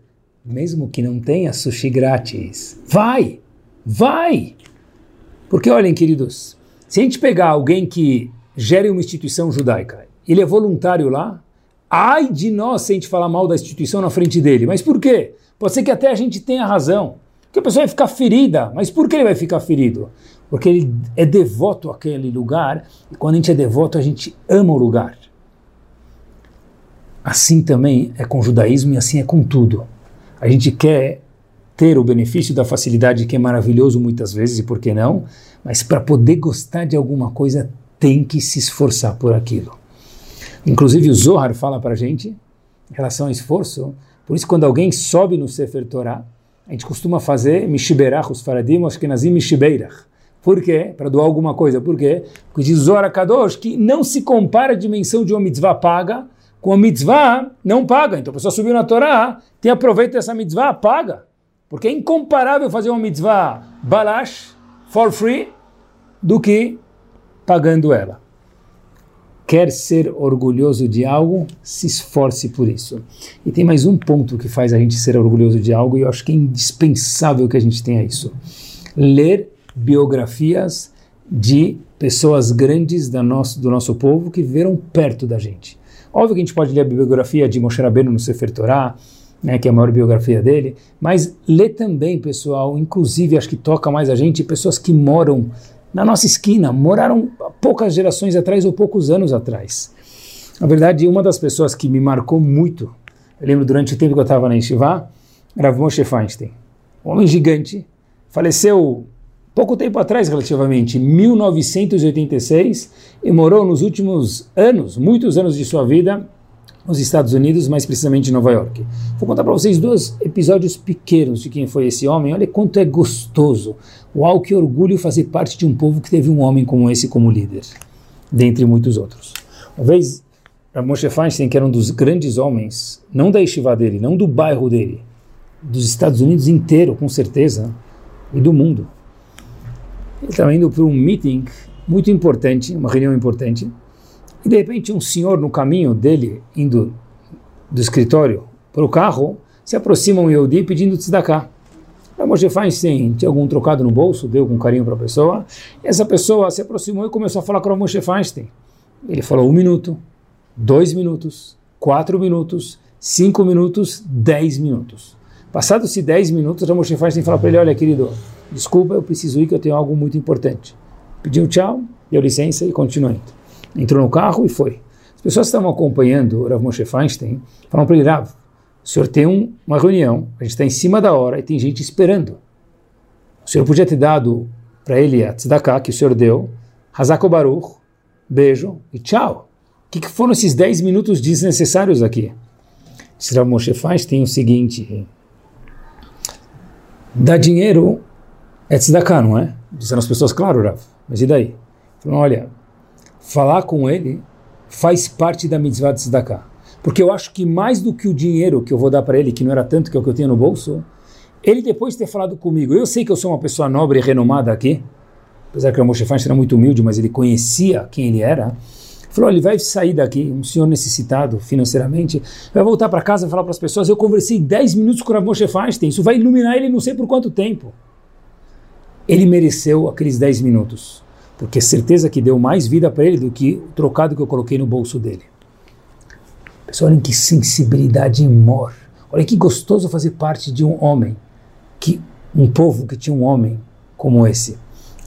mesmo que não tenha sushi grátis, vai, vai! Porque olhem, queridos, se a gente pegar alguém que gere uma instituição judaica. Ele é voluntário lá. Ai de nós se a gente falar mal da instituição na frente dele. Mas por quê? Pode ser que até a gente tenha razão. Porque a pessoa vai ficar ferida. Mas por que ele vai ficar ferido? Porque ele é devoto àquele lugar. E quando a gente é devoto, a gente ama o lugar. Assim também é com o judaísmo e assim é com tudo. A gente quer ter o benefício da facilidade que é maravilhoso muitas vezes, e por que não? Mas para poder gostar de alguma coisa, tem que se esforçar por aquilo. Inclusive o Zohar fala para a gente, em relação ao esforço, por isso quando alguém sobe no Sefer Torah, a gente costuma fazer Mishiberach, os Faradim, Ashkenazim Mishibeirach. Por quê? Para doar alguma coisa. Por quê? Porque diz Zohar Kadosh que não se compara a dimensão de uma mitzvah paga com a mitzvah não paga. Então a pessoa subiu na Torá, tem aproveito dessa mitzvah, paga. Porque é incomparável fazer uma mitzvah balash, for free, do que pagando ela quer ser orgulhoso de algo, se esforce por isso. E tem mais um ponto que faz a gente ser orgulhoso de algo, e eu acho que é indispensável que a gente tenha isso. Ler biografias de pessoas grandes do nosso, do nosso povo que viveram perto da gente. Óbvio que a gente pode ler a biografia de Moshe Rabbeinu no Sefer Torah, né, que é a maior biografia dele, mas ler também, pessoal, inclusive acho que toca mais a gente, pessoas que moram na nossa esquina, moraram poucas gerações atrás ou poucos anos atrás. Na verdade, uma das pessoas que me marcou muito, eu lembro durante o tempo que eu estava na Yeshiva, era Moshe Feinstein, um homem gigante, faleceu pouco tempo atrás, relativamente, em 1986, e morou nos últimos anos, muitos anos de sua vida, nos Estados Unidos, mais precisamente em Nova York. Vou contar para vocês dois episódios pequenos de quem foi esse homem. Olha quanto é gostoso. Uau, que orgulho fazer parte de um povo que teve um homem como esse como líder, dentre muitos outros. Uma vez, Moshe Feinstein, que era um dos grandes homens, não da estiva dele, não do bairro dele, dos Estados Unidos inteiro, com certeza, e do mundo. Ele estava indo para um meeting muito importante, uma reunião importante, e de repente um senhor no caminho dele, indo do escritório para o carro, se aproxima um Yehudi pedindo tzedakah. A Moshe Feinstein tinha algum trocado no bolso, deu com carinho para a pessoa, essa pessoa se aproximou e começou a falar com o Moshe Feinstein. Ele falou um minuto, dois minutos, quatro minutos, cinco minutos, dez minutos. Passados-se dez minutos, a Moshe Feinstein falou para ele, olha querido, desculpa, eu preciso ir que eu tenho algo muito importante. Pediu tchau, deu licença e continuou indo entrou no carro e foi. As pessoas que estavam acompanhando o Rav Moshe Feinstein falaram para ele, Rav, o senhor tem um, uma reunião, a gente está em cima da hora e tem gente esperando. O senhor podia ter dado para ele a tzedakah que o senhor deu, Hazako Baruch, beijo e tchau. O que, que foram esses 10 minutos desnecessários aqui? Esse Rav Moshe Feinstein o seguinte, dar dinheiro é tzedakah, não é? Disseram as pessoas, claro, Rav, mas e daí? Falaram, olha, falar com ele faz parte da mitzvah de tzedakah. Porque eu acho que mais do que o dinheiro que eu vou dar para ele, que não era tanto que é o que eu tinha no bolso, ele depois de ter falado comigo, eu sei que eu sou uma pessoa nobre e renomada aqui, apesar que o Moshe Feinstein era muito humilde, mas ele conhecia quem ele era, falou, ele vai sair daqui, um senhor necessitado financeiramente, vai voltar para casa e falar para as pessoas, eu conversei 10 minutos com o Moshe Feinstein, isso vai iluminar ele não sei por quanto tempo. Ele mereceu aqueles 10 minutos porque certeza que deu mais vida para ele do que o trocado que eu coloquei no bolso dele. Pessoal, olhem que sensibilidade e amor. Olha que gostoso fazer parte de um homem, que um povo que tinha um homem como esse.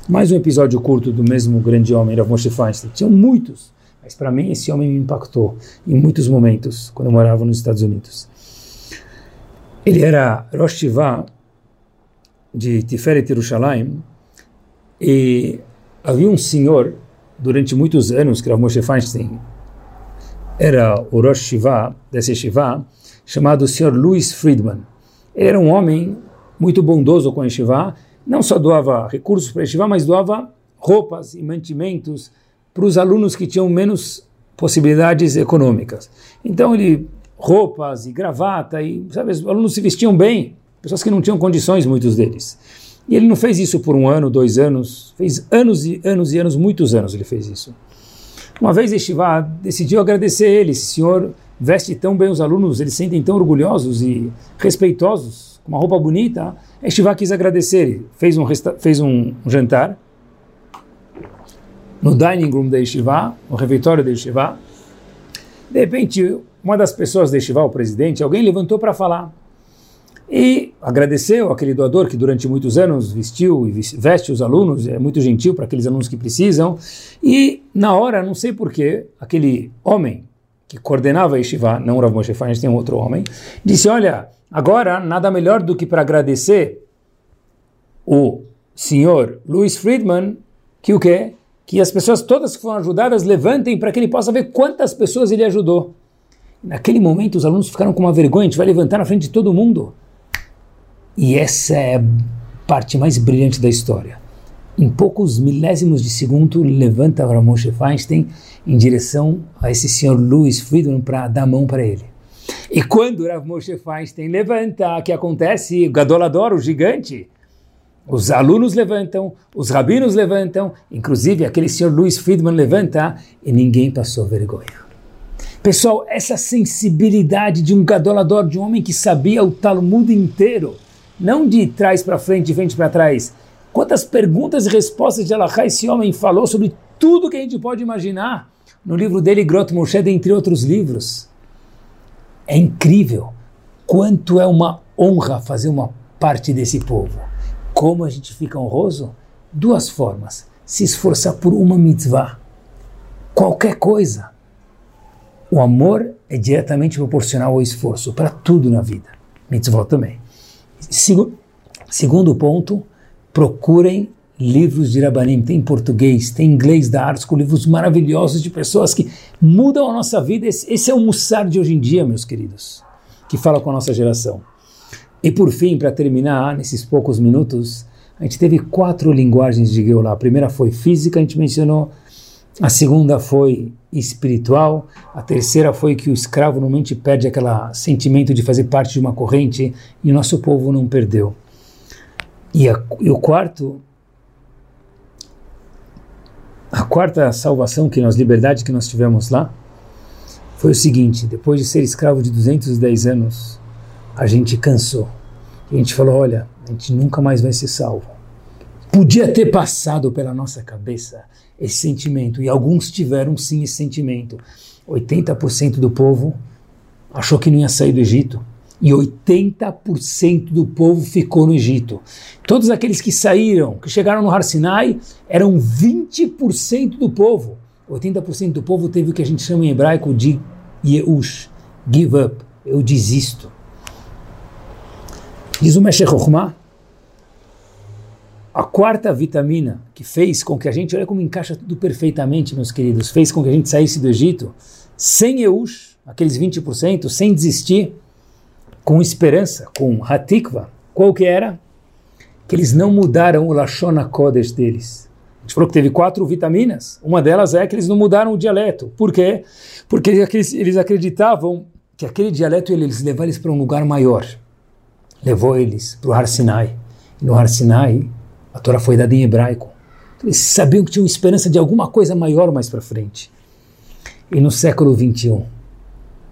Mais um episódio curto do mesmo grande homem, Rav Moshe Feinstein. Tinham muitos, mas para mim esse homem me impactou em muitos momentos, quando eu morava nos Estados Unidos. Ele era Rosh Shiva de Tiferet Yerushalayim e Havia um senhor, durante muitos anos, que era Moshe Feinstein, era o Rosh Shiva, desse Shiva, chamado Sr. Louis Friedman. Ele era um homem muito bondoso com a Shiva, não só doava recursos para a Shiva, mas doava roupas e mantimentos para os alunos que tinham menos possibilidades econômicas. Então ele roupas e gravata e sabe, os alunos se vestiam bem, pessoas que não tinham condições muitos deles. E ele não fez isso por um ano, dois anos, fez anos e anos e anos, muitos anos ele fez isso. Uma vez Estivá decidiu agradecer ele, esse senhor veste tão bem os alunos, eles sentem tão orgulhosos e respeitosos, com uma roupa bonita. Estivá quis agradecer, fez um, fez um jantar no dining room da Yeshiva, no refeitório da Yeshiva. De repente, uma das pessoas da Yeshiva, o presidente, alguém levantou para falar. E agradeceu aquele doador que durante muitos anos vestiu e veste os alunos, é muito gentil para aqueles alunos que precisam. E na hora, não sei porquê, aquele homem que coordenava a Yeshiva, não Rav Moshe Feinstein, tem um outro homem, disse, olha, agora nada melhor do que para agradecer o senhor Louis Friedman, que o quê? Que as pessoas todas que foram ajudadas levantem para que ele possa ver quantas pessoas ele ajudou. Naquele momento os alunos ficaram com uma vergonha, a gente vai levantar na frente de todo mundo. E essa é a parte mais brilhante da história. Em poucos milésimos de segundo, levanta Ramoshe Feinstein em direção a esse senhor Louis Friedman para dar a mão para ele. E quando Rav Moshe Feinstein levanta, o que acontece? Gadolador, o gigante, os alunos levantam, os rabinos levantam, inclusive aquele senhor Louis Friedman levanta e ninguém passou vergonha. Pessoal, essa sensibilidade de um gadolador, de um homem que sabia o Talmud inteiro, não de trás para frente, de frente para trás. Quantas perguntas e respostas de Allah esse homem falou sobre tudo que a gente pode imaginar no livro dele, Grot Moshe, entre outros livros. É incrível quanto é uma honra fazer uma parte desse povo. Como a gente fica honroso? Duas formas. Se esforçar por uma mitzvah. Qualquer coisa. O amor é diretamente proporcional ao esforço, para tudo na vida. Mitzvah também. Segundo ponto, procurem livros de Rabanim, tem em português, tem em inglês da com livros maravilhosos de pessoas que mudam a nossa vida. Esse, esse é o Mussar de hoje em dia, meus queridos, que fala com a nossa geração. E por fim, para terminar, nesses poucos minutos, a gente teve quatro linguagens de Geulah. A primeira foi física, a gente mencionou. A segunda foi espiritual. A terceira foi que o escravo normalmente perde aquele sentimento de fazer parte de uma corrente e o nosso povo não perdeu. E, a, e o quarto, a quarta salvação que nós, liberdade que nós tivemos lá, foi o seguinte: depois de ser escravo de 210 anos, a gente cansou. A gente falou: olha, a gente nunca mais vai ser salvo. Podia ter passado pela nossa cabeça esse sentimento, e alguns tiveram sim esse sentimento. 80% do povo achou que não ia sair do Egito, e 80% do povo ficou no Egito. Todos aqueles que saíram, que chegaram no Har Sinai, eram 20% do povo. 80% do povo teve o que a gente chama em hebraico de Yeush, give up, eu desisto. Diz o Meshech Chokhmah, a quarta vitamina que fez com que a gente, olha como encaixa tudo perfeitamente, meus queridos, fez com que a gente saísse do Egito sem Eush, aqueles 20%, sem desistir, com esperança, com Hatikva. Qual que era? Que eles não mudaram o Lashon Kodesh deles. A gente falou que teve quatro vitaminas. Uma delas é que eles não mudaram o dialeto. Por quê? Porque eles acreditavam que aquele dialeto eles levar eles para um lugar maior. Levou eles para o Har Sinai. E no Har Sinai, a Torá foi dada em hebraico. Eles sabiam que tinham esperança de alguma coisa maior mais para frente. E no século 21, o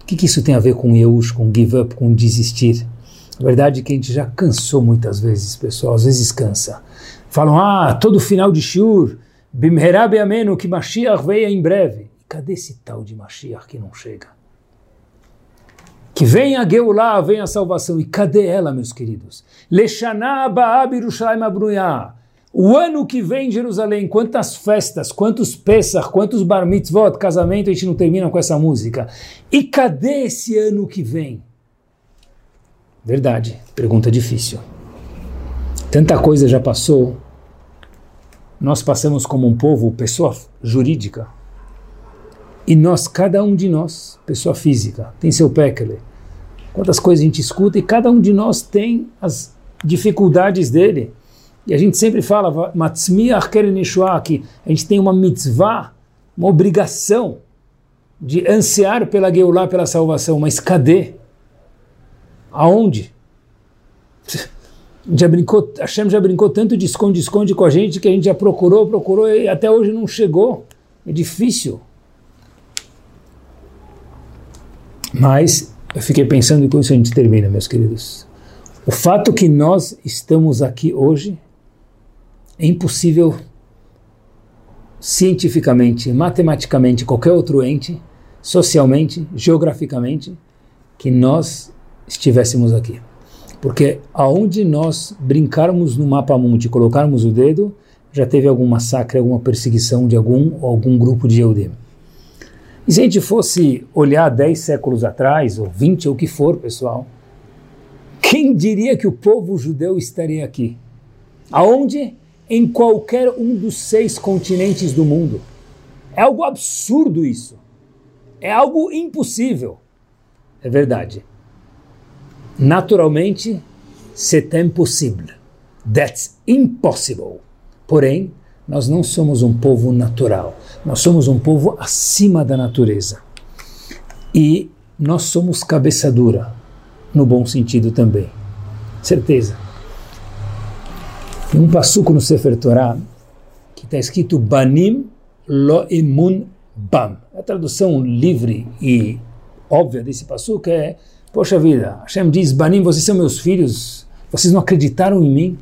que, que isso tem a ver com Yeush, com give up, com desistir? A verdade é que a gente já cansou muitas vezes, pessoal, às vezes cansa. Falam, ah, todo final de Shur, Bimherab Ameno, que Mashiach veio em breve. Cadê esse tal de Mashiach que não chega? Que venha a Geulah, venha a salvação. E cadê ela, meus queridos? Leshaná Ba'ab Yerushalayim Abruyah. O ano que vem em Jerusalém, quantas festas, quantos Pesach, quantos Bar Mitzvot, casamento, a gente não termina com essa música. E cadê esse ano que vem? Verdade, pergunta difícil. Tanta coisa já passou. Nós passamos como um povo, pessoa jurídica. E nós, cada um de nós, pessoa física, tem seu pekele. Quantas coisas a gente escuta e cada um de nós tem as dificuldades dele. E a gente sempre fala, que a gente tem uma mitzvah, uma obrigação de ansiar pela Geulah, pela salvação. Mas cadê? Aonde? Já brincou, Hashem já brincou tanto de esconde-esconde com a gente que a gente já procurou, procurou e até hoje não chegou. É difícil. Mas eu fiquei pensando e com isso a gente termina, meus queridos. O fato que nós estamos aqui hoje é impossível cientificamente, matematicamente, qualquer outro ente, socialmente, geograficamente, que nós estivéssemos aqui. Porque aonde nós brincarmos no mapa mundi, colocarmos o dedo, já teve algum massacre, alguma perseguição de algum algum grupo de Eudim. E se a gente fosse olhar 10 séculos atrás, ou 20, ou o que for, pessoal, quem diria que o povo judeu estaria aqui? Aonde? Em qualquer um dos seis continentes do mundo. É algo absurdo isso. É algo impossível. É verdade. Naturalmente, c'est impossible. That's impossible. Porém, nós não somos um povo natural. Nós somos um povo acima da natureza. E nós somos cabeça dura, no bom sentido também. Certeza. Tem um passuco no Sefer Torah que está escrito Banim lo imun bam. A tradução livre e óbvia desse passuco é Poxa vida, Hashem diz, Banim, vocês são meus filhos, vocês não acreditaram em mim?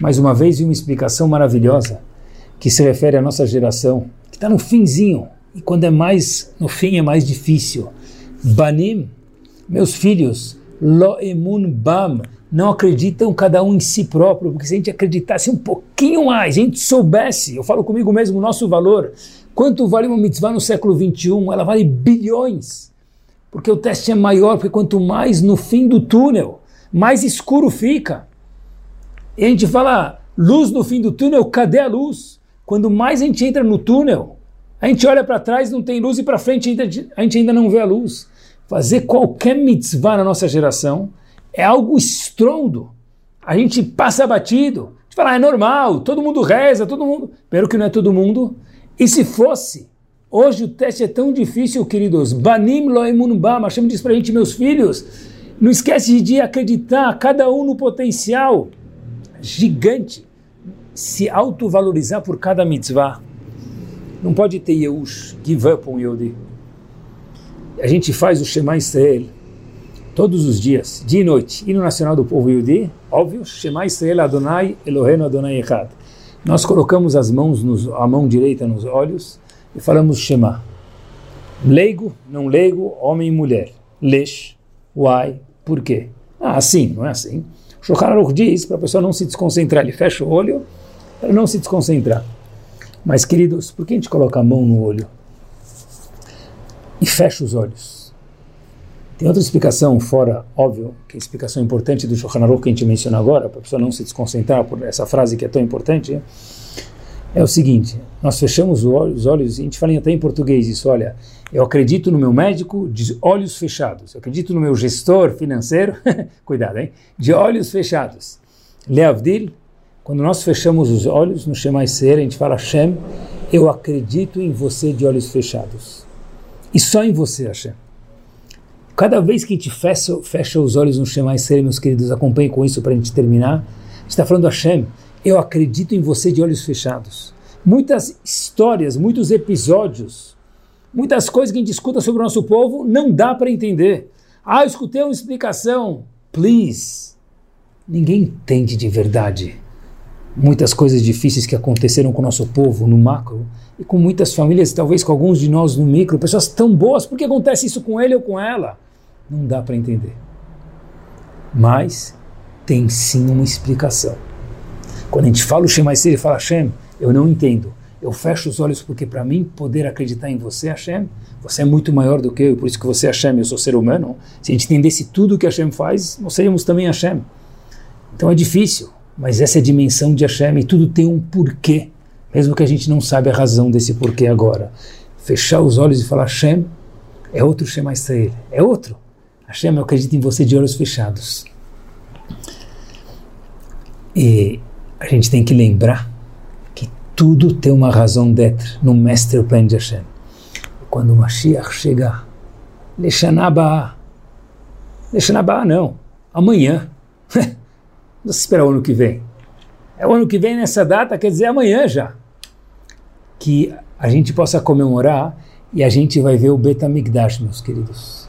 Mais uma vez, uma explicação maravilhosa que se refere à nossa geração, que está no finzinho, e quando é mais no fim é mais difícil. Banim, meus filhos, lo emun bam, não acreditam cada um em si próprio, porque se a gente acreditasse um pouquinho mais, a gente soubesse, eu falo comigo mesmo, o nosso valor, quanto vale uma mitzvah no século 21? Ela vale bilhões porque o teste é maior, porque quanto mais no fim do túnel, mais escuro fica. E a gente fala, luz no fim do túnel, cadê a luz? Quando mais a gente entra no túnel, a gente olha para trás, não tem luz, e para frente a gente ainda não vê a luz. Fazer qualquer mitzvah na nossa geração é algo estrondo. A gente passa batido. A gente fala, ah, é normal, todo mundo reza, todo mundo. Pelo que não é todo mundo. E se fosse, Hoje o teste é tão difícil, queridos. Banim loemunbam. Hashem diz para a gente, meus filhos, não esquece de acreditar, cada um no potencial gigante, se autovalorizar por cada mitzvah. Não pode ter Yehush, give up on Yodi. A gente faz o Shema Israel todos os dias, dia e noite. Hino nacional do povo Yodi, óbvio, Shema Israel Adonai Eloheinu Adonai Echad. Nós colocamos as mãos, nos, a mão direita nos olhos e falamos Shema. Leigo, não leigo, homem e mulher. Lesh, why, por quê? Ah, assim, não é assim. Shulchan Aruch diz para a pessoa não se desconcentrar, ele fecha o olho para não se desconcentrar. Mas, queridos, por que a gente coloca a mão no olho e fecha os olhos? Tem outra explicação fora, óbvio, que é a explicação importante do Shulchan que a gente menciona agora, para a pessoa não se desconcentrar por essa frase que é tão importante, é o seguinte: nós fechamos os olhos, a gente fala até em português isso, olha, eu acredito no meu médico de olhos fechados, eu acredito no meu gestor financeiro, cuidado, hein? De olhos fechados. Leavdil, quando nós fechamos os olhos no Shema Ser, a gente fala Hashem, eu acredito em você de olhos fechados. E só em você, Hashem. Cada vez que a gente fecha, fecha os olhos no Shema Ser, meus queridos, acompanhem com isso para a gente terminar. A está falando Hashem, eu acredito em você de olhos fechados. Muitas histórias, muitos episódios, muitas coisas que a gente escuta sobre o nosso povo não dá para entender. Ah, eu escutei uma explicação. Please. Ninguém entende de verdade. Muitas coisas difíceis que aconteceram com o nosso povo no macro e com muitas famílias, talvez com alguns de nós no micro, pessoas tão boas, por que acontece isso com ele ou com ela? Não dá para entender. Mas tem sim uma explicação. Quando a gente fala o Shema Yisrael e fala Hashem, eu não entendo. Eu fecho os olhos porque para mim poder acreditar em você, Hashem, você é muito maior do que eu, por isso que você é Hashem, eu sou ser humano. Se a gente entendesse tudo que Hashem faz, nós seríamos também Hashem. Então é difícil, mas essa é a dimensão de Hashem e tudo tem um porquê, mesmo que a gente não sabe a razão desse porquê agora. Fechar os olhos e falar Hashem é outro Shema Israel, é outro. Hashem, eu acredito em você de olhos fechados. E a gente tem que lembrar que tudo tem uma razão d'être no Master Plan de Hashem. Quando o Mashiach chegar, Leshanabá, Leshanabá não, amanhã. Não se espera o ano que vem. É o ano que vem nessa data, quer dizer amanhã já. Que a gente possa comemorar e a gente vai ver o Betamigdash, meus queridos.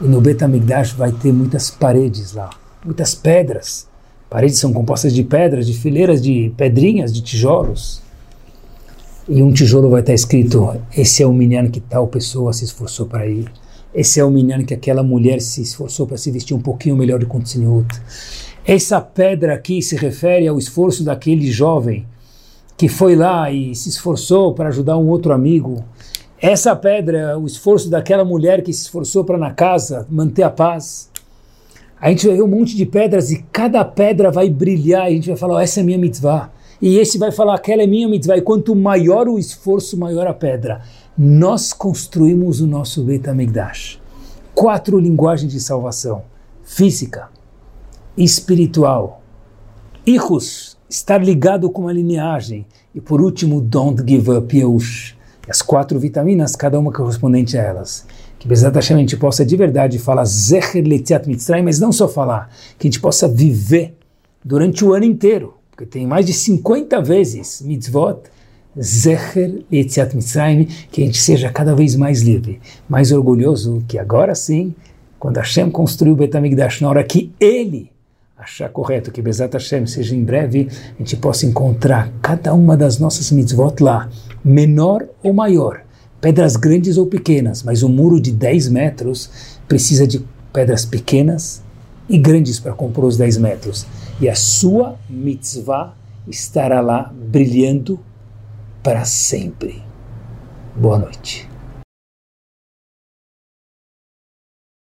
E no Betamigdash vai ter muitas paredes lá, muitas pedras Paredes são compostas de pedras, de fileiras de pedrinhas, de tijolos. e um tijolo vai estar escrito: esse é o minyan que tal pessoa se esforçou para ir. Esse é o minyan que aquela mulher se esforçou para se vestir um pouquinho melhor de Kuntzinut. Essa pedra aqui se refere ao esforço daquele jovem que foi lá e se esforçou para ajudar um outro amigo. Essa pedra o esforço daquela mulher que se esforçou para na casa manter a paz. A gente vai ver um monte de pedras e cada pedra vai brilhar e a gente vai falar, oh, essa é minha mitzvah. E esse vai falar, aquela é minha mitzvah. E quanto maior o esforço, maior a pedra. Nós construímos o nosso Beit HaMikdash. Quatro linguagens de salvação. Física, espiritual, Ichus, estar ligado com a lineagem. E por último, don't give up. As quatro vitaminas, cada uma correspondente a elas. Que Bezat Hashem a gente possa de verdade falar Zecher Letziat Mitzrayim, mas não só falar, que a gente possa viver durante o ano inteiro, porque tem mais de 50 vezes mitzvot, Zecher Letziat Mitzrayim, que a gente seja cada vez mais livre, mais orgulhoso, que agora sim, quando Hashem construiu o Betamigdash, na hora que ele achar correto que Bezat Hashem seja em breve, a gente possa encontrar cada uma das nossas mitzvot lá, menor ou maior, pedras grandes ou pequenas, mas um muro de 10 metros precisa de pedras pequenas e grandes para compor os 10 metros. E a sua mitzvah estará lá brilhando para sempre. Boa noite.